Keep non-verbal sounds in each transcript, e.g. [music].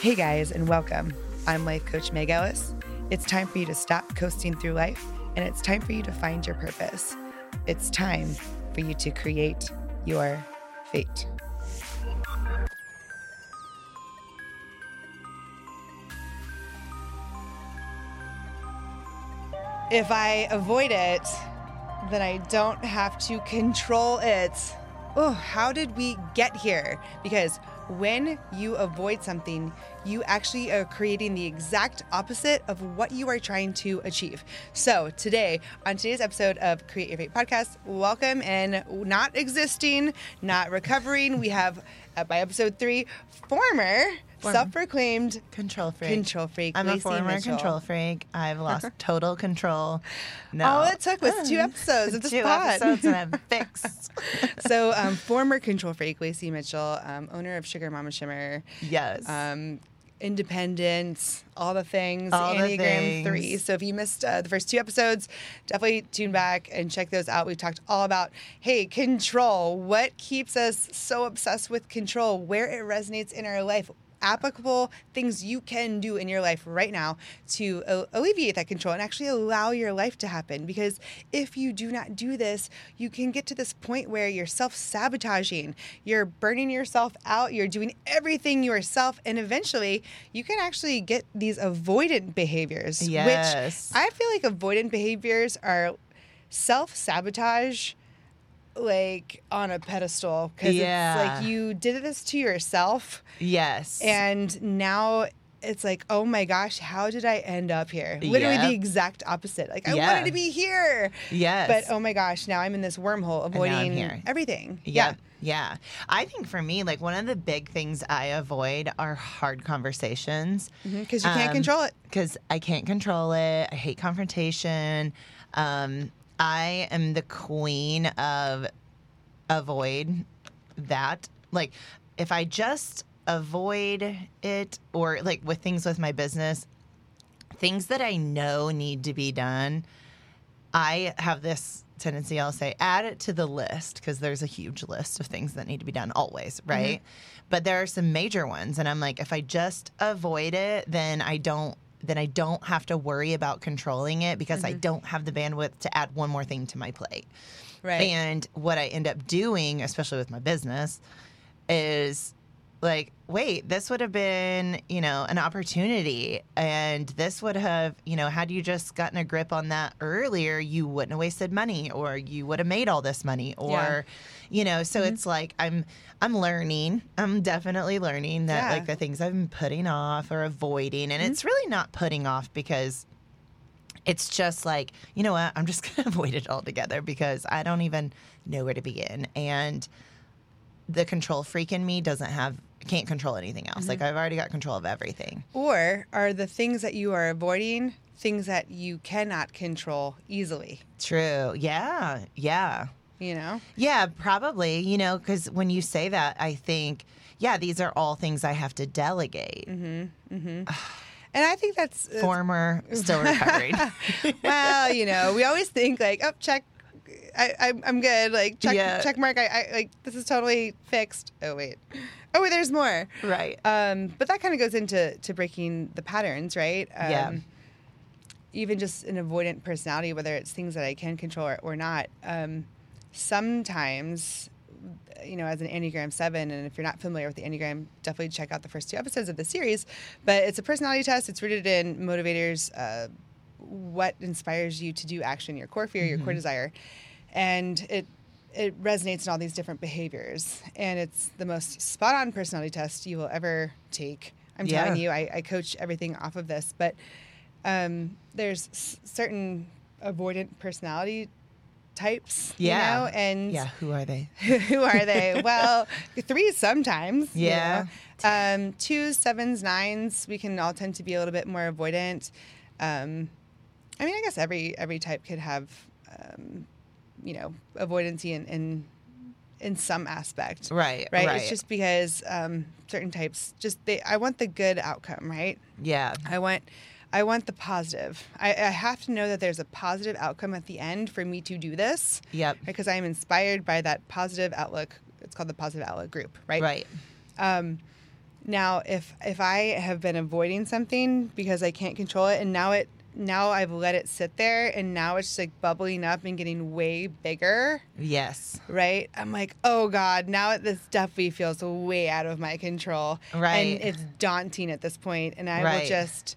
Hey guys, and welcome. I'm Life Coach Meg Ellis. It's time for you to stop coasting through life, and it's time for you to find your purpose. It's time for you to create your fate. If I avoid it, then I don't have to control it. Oh, how did we get here? Because when you avoid something, you actually are creating the exact opposite of what you are trying to achieve. So, today, on today's episode of Create Your Fate podcast, welcome and not existing, not recovering, we have uh, by episode three, former, Former. Self-proclaimed Control freak. control freak. I'm a Lacey former Mitchell. control freak. I've lost [laughs] total control. No. All it took was two [laughs] episodes of this two pod. episodes and I'm [laughs] fixed. so, um, former control freak Lacey Mitchell, um, owner of Sugar Mama Shimmer, yes. um, independent, all the things, All the Enneagram 3. So if you missed uh, the first two episodes, definitely tune back and check those out. We've talked all about, hey, control. What keeps us so obsessed with control? Where it resonates in our life? Applicable things you can do in your life right now to alleviate that control and actually allow your life to happen. Because if you do not do this, you can get to this point where you're self sabotaging, you're burning yourself out, you're doing everything yourself, and eventually you can actually get these avoidant behaviors. Yes. Which I feel like avoidant behaviors are self sabotage like on a pedestal because Yeah. it's like you did this to yourself yes. and now it's like oh my gosh how did i end up here literally the exact opposite like i Yeah. wanted to be here yes. but oh my gosh now i'm in this wormhole avoiding everything Yeah. Yeah. I think for me, like one of the big things I avoid are hard conversations. because you can't Um, control it because I can't control it. I hate confrontation. Um, I am the queen of avoid that. Like, if I just avoid it, or like with things with my business, things that I know need to be done, I have this tendency, I'll say, add it to the list because there's a huge list of things that need to be done always, mm-hmm. right? But there are some major ones. And I'm like, if I just avoid it, then I don't. Then I don't have to worry about controlling it because I mm-hmm. don't have the bandwidth to add one more thing to my plate. right And what I end up doing, especially with my business, is like, wait, this would have been, you know, an opportunity. And this would have, you know, had you just gotten a grip on that earlier, you wouldn't have wasted money or you would have made all this money or, Yeah. You know, so mm-hmm. it's like I'm I'm learning. I'm definitely learning that Yeah. like the things I've been putting off or avoiding. And mm-hmm. it's really not putting off because it's just like, you know what, I'm just [laughs] going to avoid it altogether because I don't even know where to begin. And the control freak in me doesn't have, can't control anything else. Like, mm-hmm. I've already got control of everything. or are the things that you are avoiding things that you cannot control easily True. Yeah. Yeah. You know Yeah, probably, you know, because when you say that, I think, yeah, these are all things I have to delegate. and i think that's uh, Former, still recovering. [laughs] well, you know, we always think like, oh, check, I, I'm, I'm good. Like, check, Yeah. check mark. I, I, like, this is totally fixed. Oh wait, oh wait, there's more. right. Um, but that kind of goes into to breaking the patterns, right? Um, Yeah. Even just an avoidant personality, whether it's things that I can control or, or not. Um, sometimes, you know, as an Enneagram 7, and if you're not familiar with the Enneagram, definitely check out the first two episodes of the series. But it's a personality test, it's rooted in motivators, uh, what inspires you to do action, your core fear, your core desire. And it, it resonates in all these different behaviors. And it's the most spot on personality test you will ever take. I'm Yeah. telling you, I, I coach everything off of this. But um, there's s- certain avoidant personality types, Yeah. you know, and yeah. Who are they? [laughs] who are they? well, [laughs] threes sometimes. you Yeah. know. Um, twos, sevens, nines, we can all tend to be a little bit more avoidant. Um, I mean, I guess every every type could have, um, you know, avoidancy in, in in some aspect. Right. Right? Right. It's just because um, certain types just they I want the good outcome, right? yeah. I want I want the positive. I, I have to know that there's a positive outcome at the end for me to do this Yep. because I am inspired by that positive outlook. It's called the positive outlook group, right? Right. Um, Now, if if I have been avoiding something because I can't control it, and now it now I've let it sit there, and now it's like bubbling up and getting way bigger, Yes. right? I'm like, oh god, now this definitely feels way out of my control, Right. And it's daunting at this point, and I Right. will just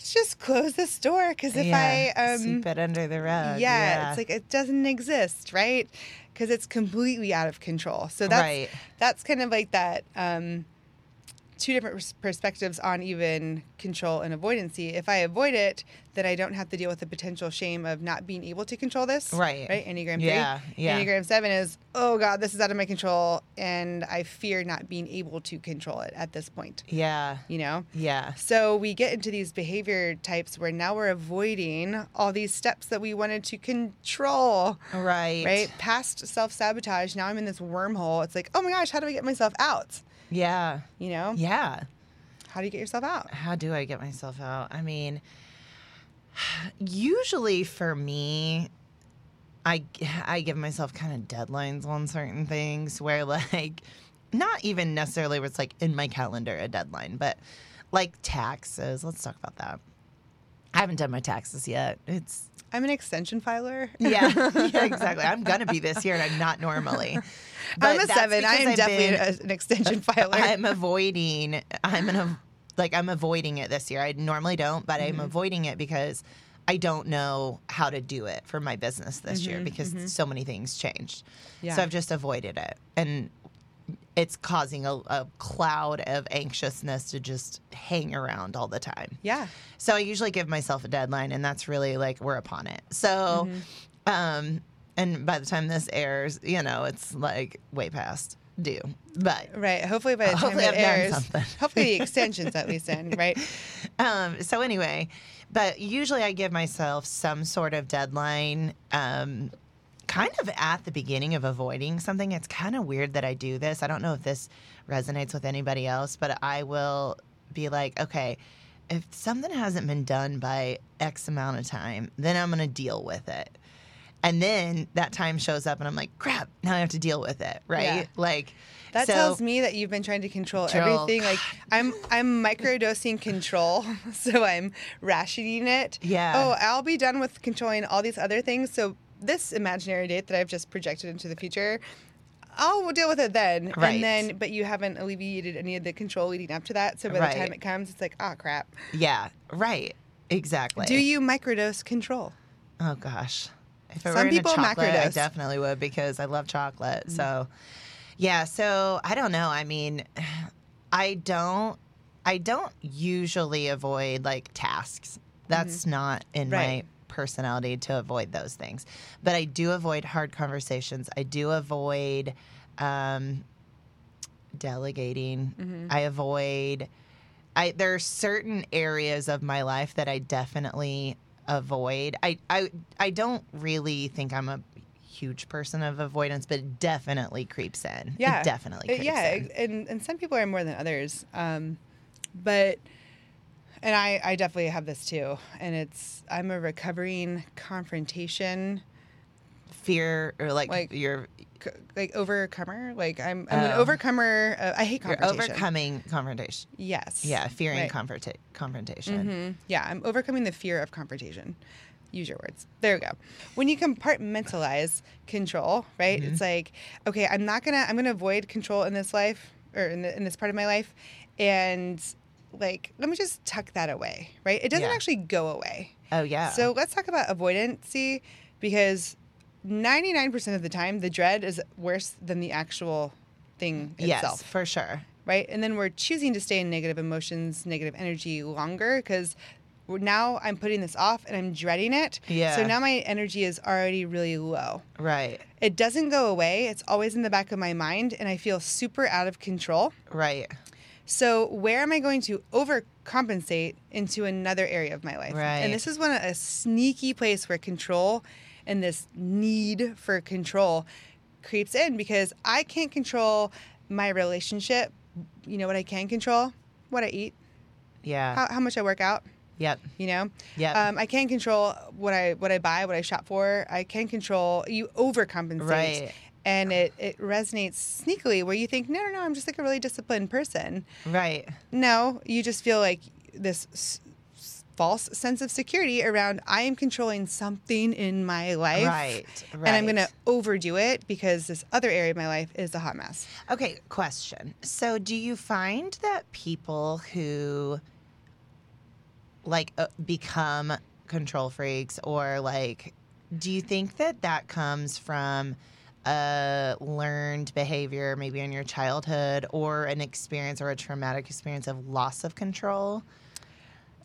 let's just close this door because if yeah. I um sweep it under the rug. yeah, it's like it doesn't exist, right? Because it's completely out of control. So that's Right. that's kind of like that um, two different perspectives on even control and avoidancy. If I avoid it, then I don't have to deal with the potential shame of not being able to control this. Right. Right. Enneagram three. Yeah, yeah. Enneagram seven is oh god, this is out of my control, and I fear not being able to control it at this point. yeah. You know. Yeah. So we get into these behavior types where now we're avoiding all these steps that we wanted to control. Right. Right? Past self sabotage. Now I'm in this wormhole. It's like, oh my gosh, how do I get myself out? Yeah. You know? Yeah. How do you get yourself out? How do I get myself out? I mean, usually for me, I I give myself kind of deadlines on certain things where [laughs] like not even necessarily where it's like in my calendar a deadline, but like taxes. Let's talk about that. I haven't done my taxes yet. It's I'm an extension filer. [laughs] yeah, [laughs] yeah, exactly. I'm gonna be this year, and I'm not normally. [laughs] I'm a seven. I am I've definitely been- an extension filer. I'm avoiding. I'm an like I'm avoiding it this year. I normally don't, but Mm-hmm. I'm avoiding it because I don't know how to do it for my business this year because so many things changed. Mm-hmm, Yeah. So I've just avoided it, and it's causing a, a cloud of anxiousness to just hang around all the time. yeah. So I usually give myself a deadline, and that's really like we're upon it. So, Mm-hmm. um, and by the time this airs, you know, it's like way past due. But Right. Hopefully by the time Hopefully it I've airs, [laughs] hopefully the [laughs] extension's at least in, right? um, so anyway, but usually I give myself some sort of deadline. Um, kind of at the beginning of avoiding something. It's kind of weird that I do this. I don't know if this resonates with anybody else, but I will be like, okay, if something hasn't been done by X amount of time, then I'm going to deal with it. And then that time shows up and I'm like, crap, now I have to deal with it, right? Yeah. Like, That so, tells me that you've been trying to control, Control. everything. Like [sighs] I'm I'm microdosing control, [laughs] so I'm rationing it. Yeah. Oh, I'll be done with controlling all these other things. So this imaginary date that I've just projected into the future, I'll deal with it then. Right. And then, but you haven't alleviated any of the control leading up to that. So by the time it comes, it's like, oh crap. yeah, right. Exactly. Do you microdose control? Oh gosh. If it Some were people chocolate, I macrodose. definitely would because I love chocolate. Mm. So, yeah. So I don't know. I mean, [sighs] I don't. I don't usually avoid like tasks. That's not in my Mm-hmm. Right. Personality to avoid those things. But I do avoid hard conversations. I do avoid um, delegating. Mm-hmm. I avoid. I there are certain areas of my life that I definitely avoid. I I I don't really think I'm a huge person of avoidance, but it definitely creeps in. Yeah. it definitely Uh, creeps yeah, in. and and some people are more than others. Um, but and I I definitely have this too. And it's I'm a recovering confrontation Fear or like, Like, you're c- like overcomer. Like I'm I'm an Oh. overcomer. Uh, I hate confrontation you're overcoming confrontation. Yes. Yeah, fearing Right. confronta- confrontation. Mhm. Yeah, I'm overcoming the fear of confrontation. Use your words. There we go. When you compartmentalize control, right? Mm-hmm. It's like, okay, I'm not gonna, I'm gonna avoid control in this life or in, the, in this part of my life, and like, let me just tuck that away, right? It doesn't Yeah. actually go away. Oh yeah. So let's talk about avoidancy because 99% of the time, the dread is worse than the actual thing itself. yes, for sure. right? And then we're choosing to stay in negative emotions, negative energy longer because now I'm putting this off and I'm dreading it. Yeah. So now my energy is already really low. Right. It doesn't go away. It's always in the back of my mind and I feel super out of control. Right. So where am I going to overcompensate into another area of my life? Right. And this is one a sneaky place where control and this need for control creeps in because I can't control my relationship. You know what I can control? What I eat, Yeah. how, how much I work out. yep. You know, Yeah. um, I can control what I what I buy, what I shop for. I can control. You overcompensate, Right. And it, it resonates sneakily where you think, no, no, no, I'm just like a really disciplined person. Right. No, you just feel like this s- s- false sense of security around I am controlling something in my life. Right. Right. And I'm going to overdo it because this other area of my life is a hot mess. Okay, question. So, do you find that people who like uh, become control freaks or like do you think that that comes from a learned behavior maybe in your childhood or an experience or a traumatic experience of loss of control?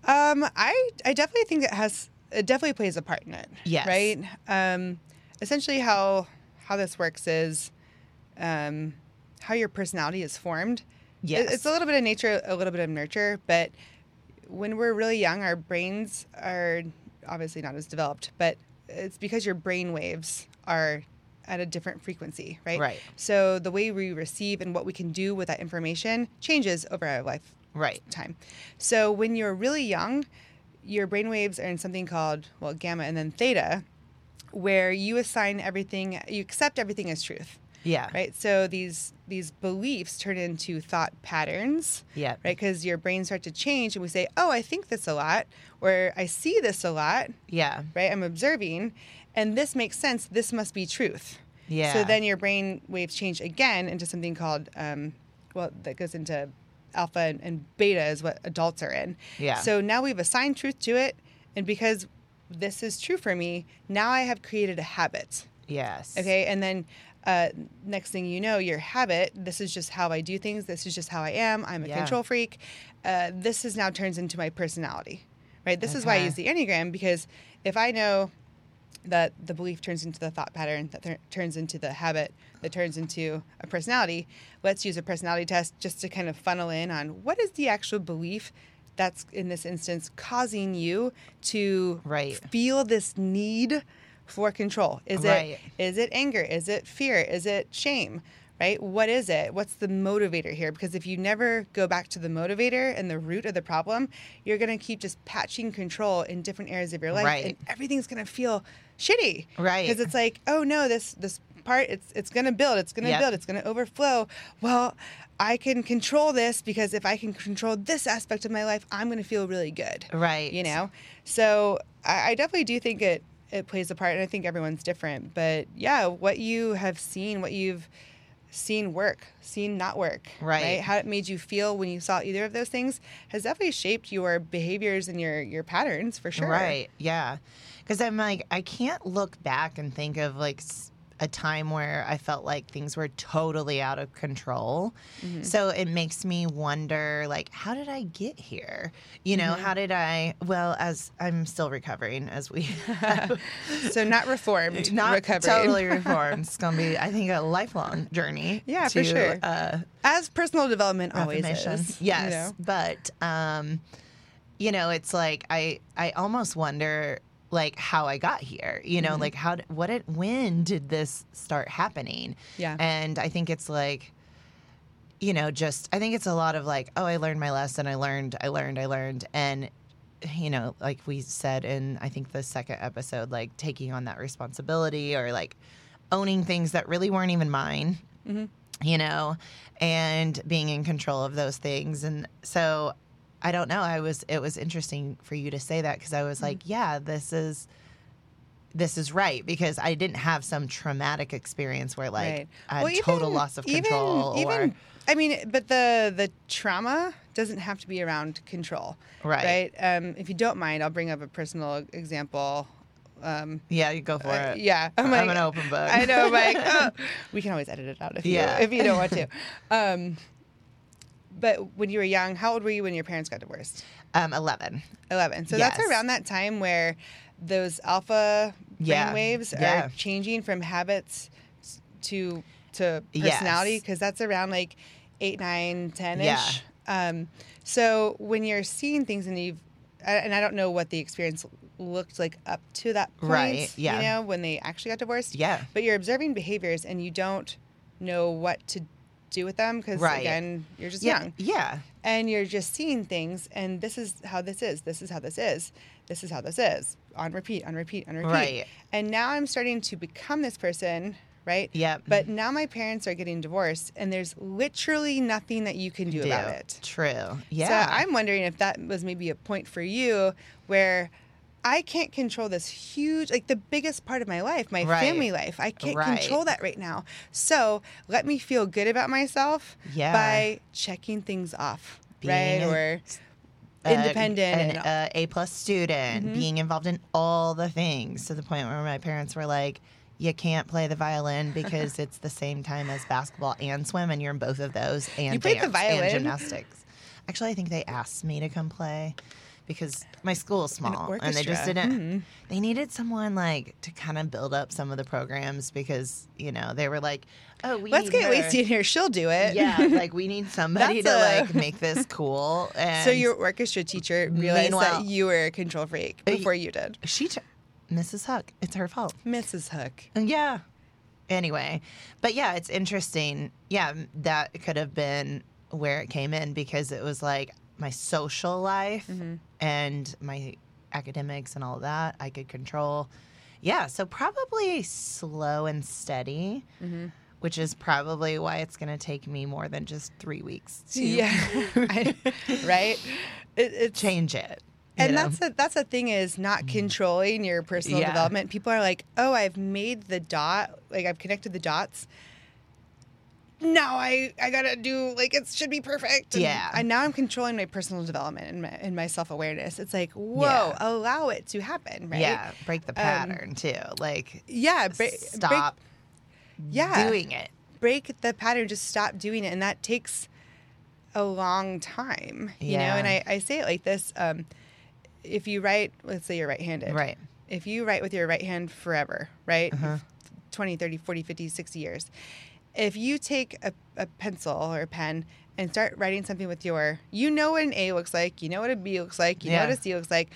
Um, I I definitely think it has it definitely plays a part in it. Yes. Right. Um, essentially, how how this works is, um, how your personality is formed. Yes. It's a little bit of nature, a little bit of nurture, but when we're really young, our brains are obviously not as developed, but it's because your brain waves are at a different frequency, right? Right. So the way we receive and what we can do with that information changes over our life Right. time. So when you're really young, your brain waves are in something called well gamma and then theta, where you assign everything, you accept everything as truth, Yeah. right? So these these beliefs turn into thought patterns, Yeah. right? Because your brain starts to change, and we say, oh, I think this a lot, or I see this a lot, Yeah. right? I'm observing, and this makes sense. This must be truth. Yeah. So then your brain waves change again into something called, um, well, that goes into alpha and, and beta is what adults are in. Yeah. So now we've assigned truth to it, and because this is true for me, now I have created a habit. Yes. Okay, and then uh, next thing you know, your habit. This is just how I do things. This is just how I am. I'm a Yeah. control freak. Uh, this is now turns into my personality, right? This is why I use the enneagram because if I know that the belief turns into the thought pattern, that th- turns into the habit, that turns into a personality. Let's use a personality test just to kind of funnel in on what is the actual belief that's in this instance causing you to Right. feel this need for control. Is Right. it is it anger? Is it fear? Is it shame? Right? What is it? What's the motivator here? Because if you never go back to the motivator and the root of the problem, you're going to keep just patching control in different areas of your life Right. and everything's going to feel shitty. Right. Because it's like, oh no, this this part it's it's going to build, it's going to Yep. build, it's going to overflow. Well, I can control this because if I can control this aspect of my life, I'm going to feel really good Right. you know so I, I definitely do think it it plays a part and i think everyone's different but yeah what you have seen what you've seen work seen not work Right. how it made you feel when you saw either of those things has definitely shaped your behaviors and your your patterns for sure Right. Yeah. Because I'm like, I can't look back and think of like a time where I felt like things were totally out of control. Mm-hmm. So it makes me wonder, like, how did I get here? You know, Mm-hmm. how did I? Well, as I'm still recovering, as we [laughs] [laughs] so not reformed not recovering totally [laughs] reformed. It's gonna be, I think, a lifelong journey. Yeah, for sure. Uh, as personal development always is you Yes, know? but um, you know, it's like I I almost wonder like how I got here. You Mm-hmm. know, like how what it when did this start happening? Yeah. and I think it's like. You know, just I think it's a lot of like, oh, I learned my lesson. I learned, I learned, I learned, and you know, like we said in I think the second episode, like taking on that responsibility or like owning things that really weren't even mine Mhm. you know, and being in control of those things. And so I don't know. I was, it was interesting for you to say that because I was like, yeah, this is, this is right because I didn't have some traumatic experience where like Right. I had Well, total loss of even- control or even- I mean, but the the trauma doesn't have to be around control, right. right? Um, if you don't mind, I'll bring up a personal example. Um, Yeah, you go for uh, it. yeah, I'm, like, an open book. I know, Mike. [laughs] oh, we can always edit it out if Yeah. you if you don't want to. [laughs] Um, but when you were young, how old were you when your parents got divorced? um, 11. Eleven. So Yes. that's around that time where those alpha Yeah. brainwaves Yeah. are changing from habits to to personality because that's around like eight, nine, ten ish. Yeah. Um, so when you're seeing things and you've I- and I don't know what the experience looked like up to that point, Right, yeah. you know, when they actually got divorced. Yeah. But you're observing behaviors and you don't know what to do with them because Right. again, you're just Yeah. young Yeah. and you're just seeing things and this is how this is this is how this is this is how this is on repeat on repeat on repeat Right. and now i'm starting to become this person right? Yep. But now my parents are getting divorced, and there's literally nothing that you can do, Do. about it. True. Yeah. So I'm wondering if that was maybe a point for you where I can't control this huge, like the biggest part of my life, my Right. family life. I can't Right. control that right now. So let me feel good about myself Yeah. by checking things off, Being right? a- Or uh, independent. an and- uh, A plus student, Mhm. being involved in all the things to the point where my parents were like, "You can't play the violin because [laughs] it's the same time as basketball and swim, and you're in both of those, and You dance violin? and gymnastics." Actually, I think they asked me to come play because my school is small and they just didn't. Mhm. They needed someone like to kind of build up some of the programs because you know they were like, "Oh, we let's get her." Lacey in here. She'll do it. Yeah, [laughs] like we need somebody to a- like [laughs] make this cool. And so your orchestra teacher realized that you were a control freak Uh, before you did. she, t- Mrs. Huck, it's her fault. Mrs. Hook. Yeah. Anyway, but yeah, it's interesting. Yeah, that could have been where it came in because it was like my social life Mhm. and my academics and all that I could control. Yeah, so probably slow and steady, Mhm. which is probably why it's going to take me more than just three weeks to Yeah. [laughs] I- right? It, it's change it. you and know? that's the, that's the thing is not controlling your personal Yeah. development. People are like, "Oh, I've made the dot, like I've connected the dots. Now I I gotta do like it should be perfect." And Yeah. And now I'm controlling my personal development and my, and my self awareness. It's like, whoa, Yeah. allow it to happen, right? Yeah, break the Um, pattern too. Like yeah. Break, stop Break, yeah. doing it. break the pattern. Just stop doing it, and that takes a long time. You know, and I I say it like this. Um, if you write, let's say you're right-handed, Right. if you write with your right hand forever, right? Uh-huh. 20, 30, 40, 50, 60 years. If you take a, a pencil or a pen and start writing something with your, you know what an A looks like, you know what a B looks like, you know what a C looks like,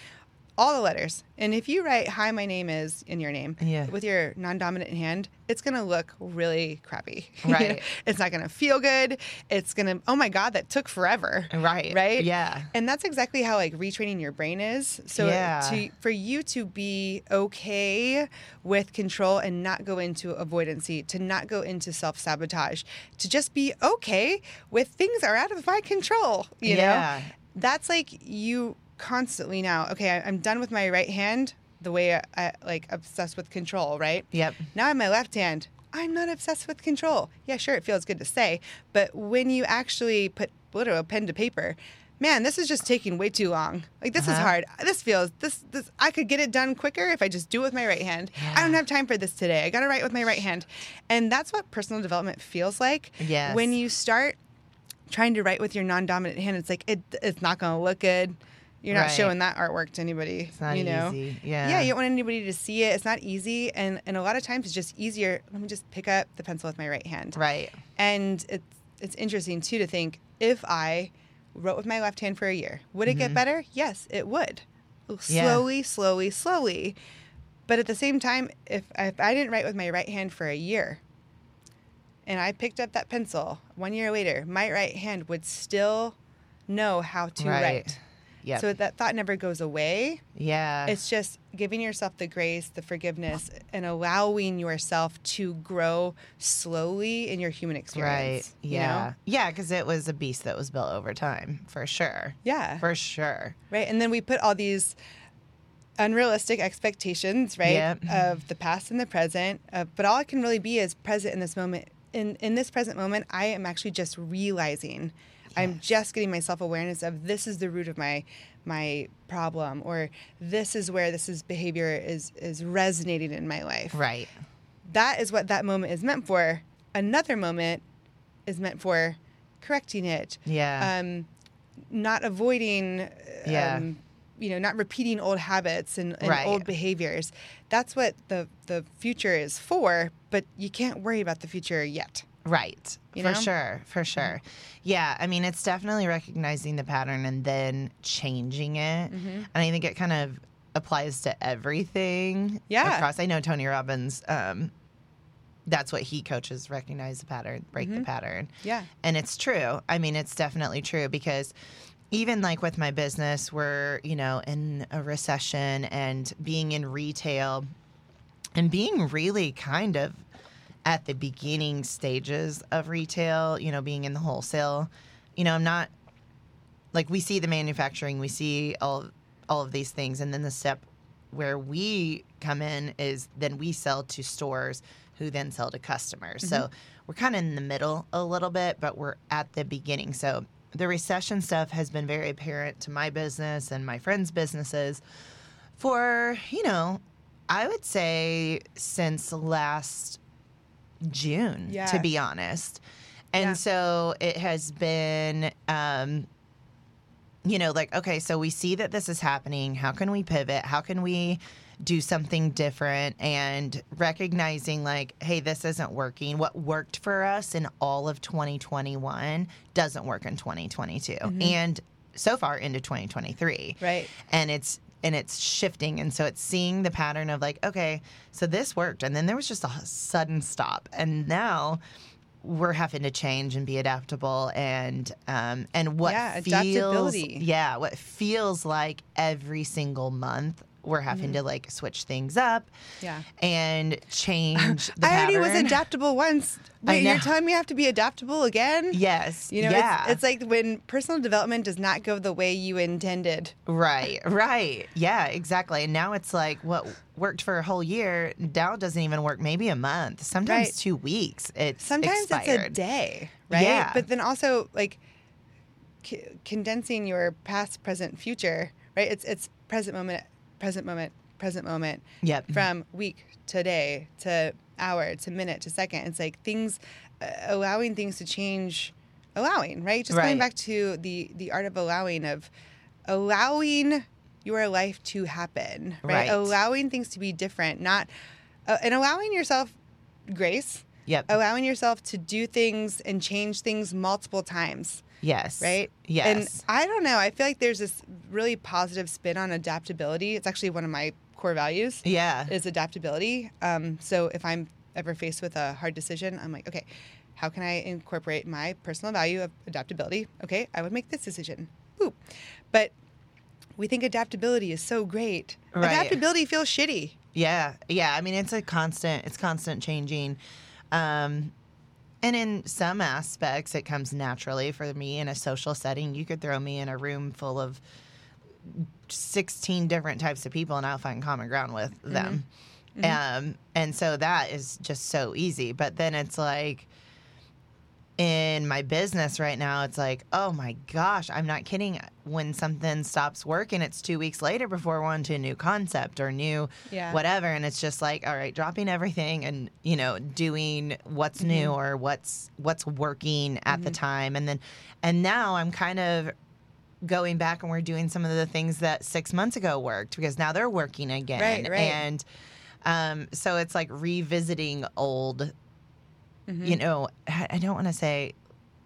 all the letters. And if you write, hi, my name is in your name Yeah. with your non dominant hand, it's going to look really crappy. [laughs] Right. it's not going to feel good. It's going to, oh my God, that took forever. Right. Right? Yeah. And that's exactly how like retraining your brain is. So Yeah. to for you to be okay with control and not go into avoidancy, to not go into self-sabotage, to just be okay with things are out of my control, you Yeah. know? That's like you constantly now, okay, I, I'm done with my right hand the way I, I like obsessed with control, right? Yep. Now I'm my left hand. I'm not obsessed with control. Yeah, sure, it feels good to say, but when you actually put literally pen to paper, man, this is just taking way too long. Like this is Uh-huh. hard. This feels this this I could get it done quicker if I just do it with my right hand. I don't have time for this today. I got to write with my right hand. And that's what personal development feels like. Yes. When you start trying to write with your non-dominant hand, it's like it it's not going to look good. You're not Right. showing that artwork to anybody. It's not you know? easy. Yeah. Yeah, you don't want anybody to see it. It's not easy, and and a lot of times it's just easier. Let me just pick up the pencil with my right hand. Right. And it's it's interesting too to think if I wrote with my left hand for a year, would it get Mhm. better? Yes, it would. Yeah. Slowly, slowly, slowly. But at the same time, if if I didn't write with my right hand for a year, and I picked up that pencil one year later, my right hand would still know how to right. write. Yep. So that thought never goes away. yeah. It's just giving yourself the grace, the forgiveness, and allowing yourself to grow slowly in your human right. experience. you Yeah. know? Yeah, because it was a beast that was built over time, for sure. Yeah. For sure. right. And then we put all these unrealistic expectations, right, Yep. of the past and the present. Uh, but all it can really be is present in this moment. In in this present moment, I am actually just realizing. I'm just getting my self awareness of this is the root of my my problem, or this is where this is behavior is is resonating in my life. Right. that is what that moment is meant for. Another moment is meant for correcting it, Yeah. um, not avoiding, uh, Yeah. um, you know, not repeating old habits and, and Right. old behaviors. That's what the the future is for. But you can't worry about the future yet. Right. You for know? sure. For sure. Yeah. I mean, it's definitely recognizing the pattern and then changing it. Mm-hmm. And I think it kind of applies to everything. Yeah. Across. I know Tony Robbins, um, that's what he coaches recognize the pattern, break the Mhm. pattern. Yeah. And it's true. I mean, it's definitely true because even like with my business, we're, you know, in a recession and being in retail and being really kind of at the beginning stages of retail, you know, being in the wholesale, you know, I'm not like we see the manufacturing, we see all all of these things, and then the step where we come in is then we sell to stores who then sell to customers. So mm-hmm. we're kind of in the middle a little bit, but we're at the beginning. So the recession stuff has been very apparent to my business and my friends' businesses for, you know, I would say since last June, Yeah. to be honest. And Yeah. so it has been, um, you know, like, okay, so we see that this is happening. How can we pivot? How can we do something different? And recognizing, like, hey, this isn't working. What worked for us in all of 2021 doesn't work in 2022. And so far into 2023 Right. and it's and it's shifting. And so it's seeing the pattern of like okay so this worked. And then there was just a sudden stop. And now we're having to change and be adaptable. And um and what Yeah, feels yeah what feels like every single month we're having Mm-hmm. to like switch things up Yeah. and [laughs] change the I already was adaptable once. Wait, you're telling me I have to be adaptable again? yes You know, yeah it's, it's like when personal development does not go the way you intended. Right, right. Yeah, exactly. And now it's like what worked for a whole year now doesn't even work maybe a month, sometimes Right. two weeks. It's Sometimes expired. it's a day, right? Yeah. But then also like c- condensing your past, present, future, right? It's it's present moment, present moment, present moment Yep. from week to day to hour to minute to second. It's like things, uh, allowing things to change, allowing, right? Just going back to the the art of allowing of allowing your life to happen, right? Right. Allowing things to be different, not uh, and allowing yourself grace, Yep. allowing yourself to do things and change things multiple times, yes. right? Yes. And I don't know. I feel like there's this really positive spin on adaptability. It's actually one of my core values yeah. is adaptability. Um, so if I'm ever faced with a hard decision, I'm like, okay, how can I incorporate my personal value of adaptability? Okay, I would make this decision. Boop. But we think adaptability is so great. Right. Adaptability feels shitty. Yeah, yeah. I mean, it's a constant. It's constant changing, um, and in some aspects, it comes naturally for me in a social setting. You could throw me in a room full of sixteen different types of people, and I'll find common ground with them. Um, and so that is just so easy. But then it's like in my business right now, it's like, oh my gosh, I'm not kidding. When something stops working, it's two weeks later before we're on to a new concept or new Yeah. whatever. And it's just like, all right, dropping everything and, you know, doing what's new or what's what's working at the time. And then and now I'm kind of going back and we're doing some of the things that six months ago worked because now they're working again. Right, right. And um, so it's like revisiting old, you know, I I don't want to say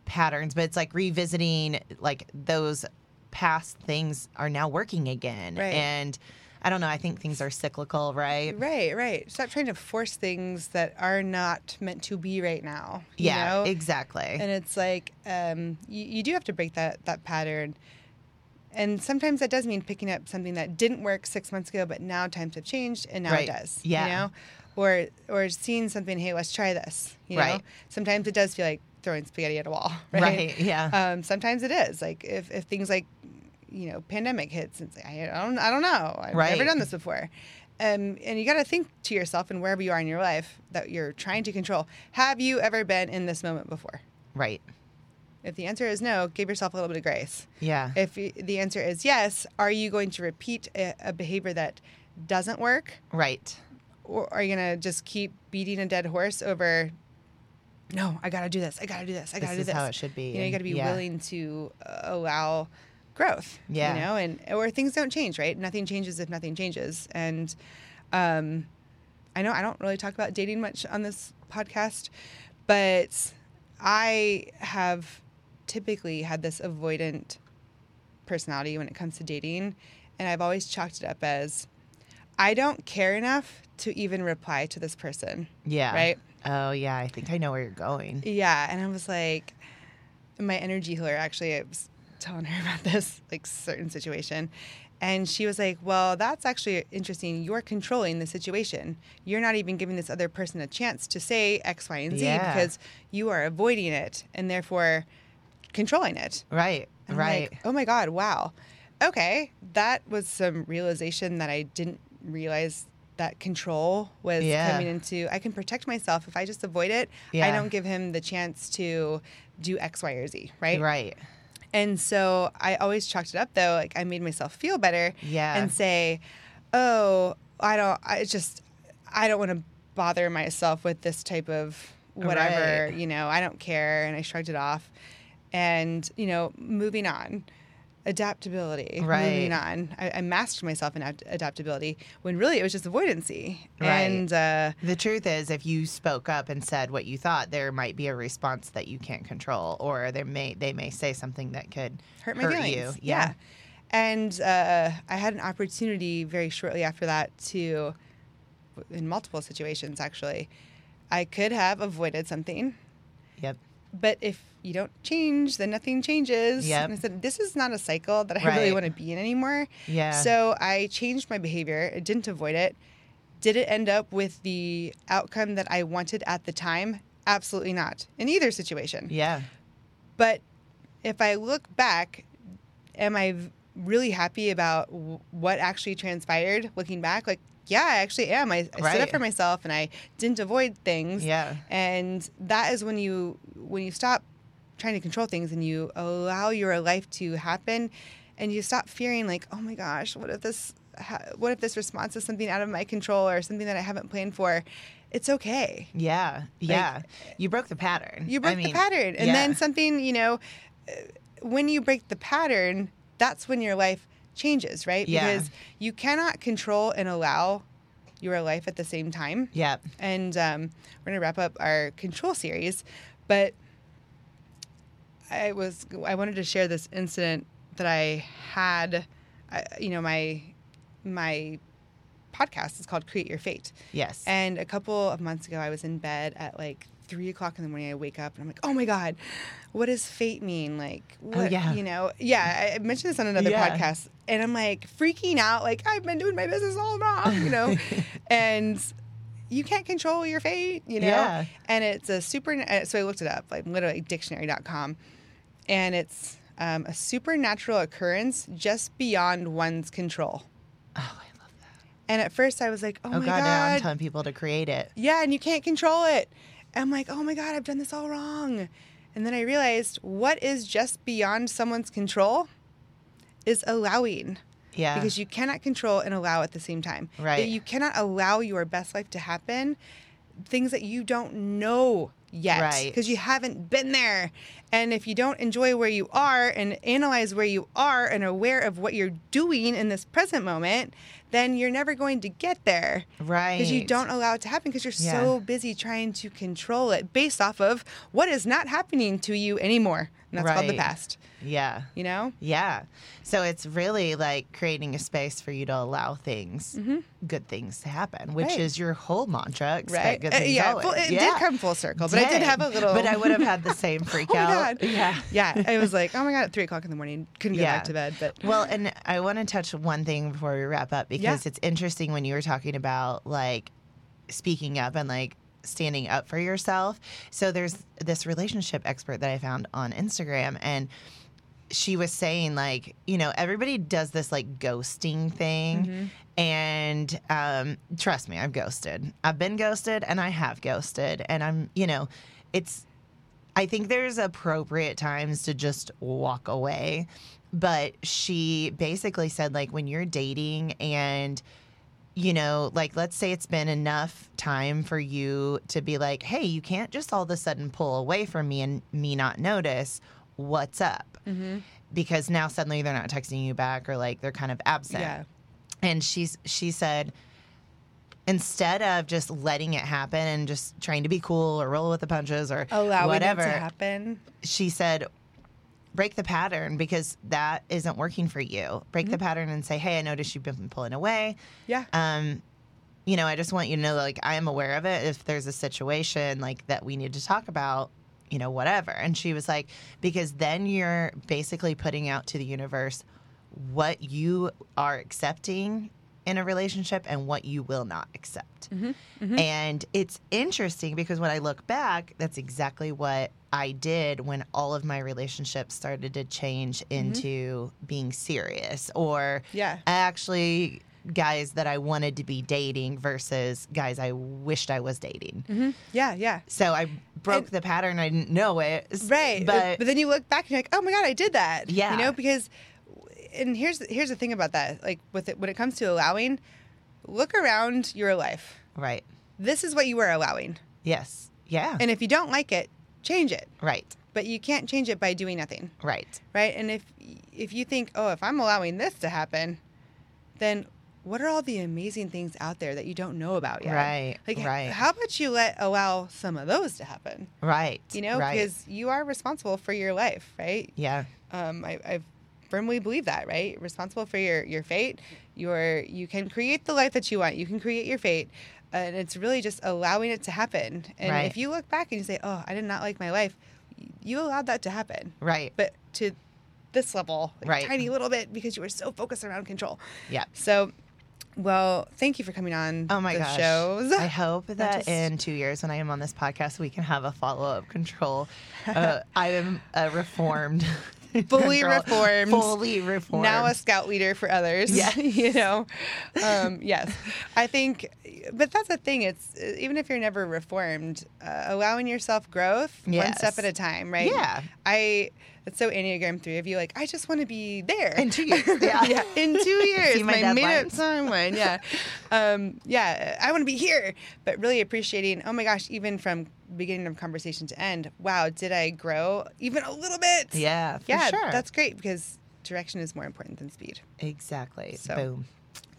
patterns, but it's like revisiting like those past things are now working again. Right. And I don't know, I think things are cyclical, right? Right, right. Stop trying to force things that are not meant to be right now. you Yeah, know? exactly. and it's like um, you, you do have to break that that pattern and sometimes that does mean picking up something that didn't work six months ago but now times have changed and now Right. it does Yeah. you know or or seeing something hey let's try this you know Right. sometimes it does feel like throwing spaghetti at a wall [laughs] right, Right, yeah. um, sometimes it is like if, if things like you know pandemic hits it's like, I don't I don't know I've never done this before um, and you got to think to yourself and wherever you are in your life that you're trying to control have you ever been in this moment before right. if the answer is no, give yourself a little bit of grace. Yeah. If the answer is yes, are you going to repeat a, a behavior that doesn't work? right. Or are you going to just keep beating a dead horse over, no, I got to do this. I got to do this. I got to This do is this. how it should be, You know, you got to be yeah. willing to allow growth. Yeah. You know, and or things don't change, right? Nothing changes if nothing changes. And um, I know I don't really talk about dating much on this podcast, but I have typically had this avoidant personality when it comes to dating. And I've always chalked it up as I don't care enough to even reply to this person. Yeah. Right? Oh, yeah. I think I know where you're going. Yeah. And I was like, my energy healer actually I was telling her [laughs] about this like certain situation. And she was like, Well, that's actually interesting. You're controlling the situation. You're not even giving this other person a chance to say X, Y, and Z Yeah. because you are avoiding it and therefore controlling it. Right. I'm right. like, oh my God, wow. Okay. That was some realization that I didn't realize that control was Yeah. coming into. I can protect myself if I just avoid it. I don't give him the chance to do X, Y, or Z. Right. right. And so I always chalked it up though. Like I made myself feel better Yeah. and say, oh, I don't, I just, I don't want to bother myself with this type of whatever, Right. you know, I don't care. And I shrugged it off. And, you know, moving on, adaptability, Right. moving on. I, I mastered myself in ad- adaptability when really it was just avoidancy. Right. And, uh, The truth is, if you spoke up and said what you thought, there might be a response that you can't control, or there may they may say something that could hurt my feelings. you. Yeah. And uh, I had an opportunity very shortly after that to, in multiple situations actually, I could have avoided something, Yep. but if you don't change, then nothing changes. Yep. And I said, this is not a cycle that I really want to be in anymore. Yeah. So I changed my behavior. I didn't avoid it. Did it end up with the outcome that I wanted at the time? Absolutely not. In either situation. Yeah. But if I look back, am I really happy about w- what actually transpired looking back? Like, yeah, I actually am. I, I stood up for myself and I didn't avoid things. Yeah. And that is when you when you stop trying to control things and you allow your life to happen and you stop fearing like, oh my gosh, what if this what if this response is something out of my control or something that I haven't planned for? It's okay. Yeah. Yeah. you broke the pattern. You broke I mean, the pattern. And yeah. then something, you know, when you break the pattern, that's when your life changes, right? Yeah. Because you cannot control and allow your life at the same time. yeah And um, we're going to wrap up our control series. But I was, I wanted to share this incident that I had, I, you know, my, my podcast is called Create Your Fate. Yes. And a couple of months ago, I was in bed at like three o'clock in the morning. I wake up and I'm like, oh my God, what does fate mean? Like, oh, what, yeah. you know, yeah, I I mentioned this on another Yeah. podcast and I'm like freaking out. Like, I've been doing my business all wrong, you know, [laughs] and you can't control your fate, you know? Yeah. And it's a super, uh, so I looked it up, like literally dictionary.com. And it's um, a supernatural occurrence just beyond one's control. oh, I love that. And at first I was like, oh, Oh, my God, God. now I'm telling people to create it. yeah, and you can't control it. I'm like, oh my God, I've done this all wrong. And then I realized what is just beyond someone's control is allowing. Yeah. Because you cannot control and allow at the same time. Right. You cannot allow your best life to happen, things that you don't know yet. Right. Because you haven't been there. And if you don't enjoy where you are and analyze where you are and aware of what you're doing in this present moment, then you're never going to get there right. because you don't allow it to happen because you're Yeah. so busy trying to control it based off of what is not happening to you anymore. And that's called the past, Yeah. you know? Yeah. So it's really like creating a space for you to allow things, good things to happen, which Mm-hmm. Right. is your whole mantra. Expect Right? good Uh, yeah, always. full- it yeah. did come full circle, but I did have a little. But I would have had the [laughs] same freak oh out. God. [laughs] Yeah. Yeah. I was like, oh my God, at three o'clock in the morning, couldn't get Yeah. back to bed. But Well, and I want to touch one thing before we wrap up because Yeah. it's interesting when you were talking about like speaking up and like standing up for yourself. So there's this relationship expert that I found on Instagram and she was saying like, you know, everybody does this like ghosting thing and um trust me, I've ghosted. I've been ghosted and I have ghosted and I'm, you know, it's I think there's appropriate times to just walk away. But she basically said, like, when you're dating and, you know, like, let's say it's been enough time for you to be like, hey, you can't just all of a sudden pull away from me and me not notice what's up. Mm-hmm. Because now suddenly they're not texting you back or like they're kind of absent yeah. and she's she said instead of just letting it happen and just trying to be cool or roll with the punches or Allowing whatever it to happen. she said break the pattern because that isn't working for you break Mm-hmm. the pattern and say hey i noticed you've been pulling away Yeah. um you know i just want you to know like i am aware of it if there's a situation like that we need to talk about you know, whatever. And she was like, because then you're basically putting out to the universe what you are accepting in a relationship and what you will not accept. Mm-hmm, mm-hmm. And it's interesting because when I look back, that's exactly what I did when all of my relationships started to change mm-hmm. into being serious or Yeah. actually guys that I wanted to be dating versus guys I wished I was dating. Yeah, yeah. So I broke And- the pattern. I didn't know it. Right. But, But, then you look back and you're like, oh my God, I did that. Yeah. You know, because, and here's here's the thing about that. Like with it, when it comes to allowing, look around your life. right. This is what you are allowing. Yes. Yeah. And if you don't like it, change it. right. But you can't change it by doing nothing. Right. Right. And if if you think, oh, if I'm allowing this to happen, then what are all the amazing things out there that you don't know about yet? Right, Like, right. how about you let allow some of those to happen? Right. You know, right. because you are responsible for your life, right? yeah. um, I, I firmly believe that, right? Responsible for your, your fate. You're, you can create the life that you want. You can create your fate. And it's really just allowing it to happen. And Right. if you look back and you say, oh, I did not like my life, you allowed that to happen. Right. But to this level, like Right. tiny little bit, because you were so focused around control. Yeah. So, well, thank you for coming on Oh my the gosh. shows. I hope that just- in two years when I am on this podcast, we can have a follow up control. [laughs] Uh, I am a reformed. [laughs] Fully control- reformed. Fully reformed. now a scout leader for others. [laughs] Yeah, you know, um, yes, I think, but that's the thing. It's even if you're never reformed, uh, allowing yourself growth one step at a time, right? Yeah. I. It's so Enneagram three of you. Like, I just want to be there In two years, yeah. [laughs] in two years, See my my made up timeline. Yeah, um, yeah. I want to be here, but really appreciating. Oh my gosh, even from beginning of conversation to end. Wow, did I grow even a little bit? Yeah. For yeah, Sure. that's great because direction is more important than speed. exactly. So, Boom.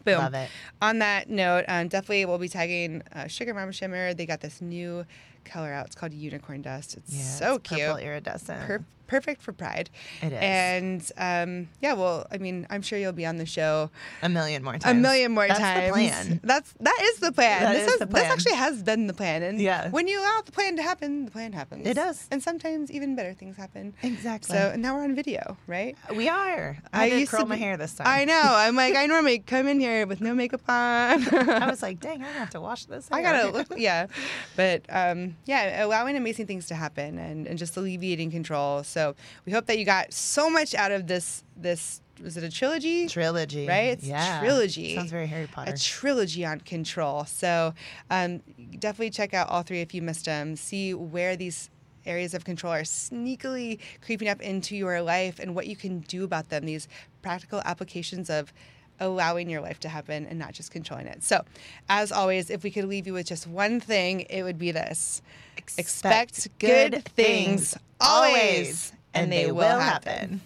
Boom. Love it. On that note, um, definitely we'll be tagging uh, Sugar Mama Shimmer. They got this new color out. It's called Unicorn Dust. It's Yeah. so it's cute. Purple iridescent. Per- perfect for Pride. It is. And um, yeah, well, I mean, I'm sure you'll be on the show a million more times. a million more That's times. That's the plan. That's that is the plan. That this is is- the This actually has been the plan. And Yeah. when you allow the plan to happen, the plan happens. It does. And sometimes even better things happen. Exactly. So and now we're on video, right? we are. I, did used to curl my hair this time. I know. I'm like, I normally come in here with no makeup on. [laughs] I was like, [laughs] dang, I have to wash this. I gotta look, yeah, but um, yeah, allowing amazing things to happen and, and just alleviating control. So we hope that you got so much out of this. This was it a trilogy? trilogy. Right? It's yeah. trilogy. Sounds very Harry Potter. A trilogy on control. So um, definitely check out all three if you missed them. See where these areas of control are sneakily creeping up into your life and what you can do about them. These practical applications of allowing your life to happen and not just controlling it. So, as always, if we could leave you with just one thing, it would be this expect, good things always, and they will happen.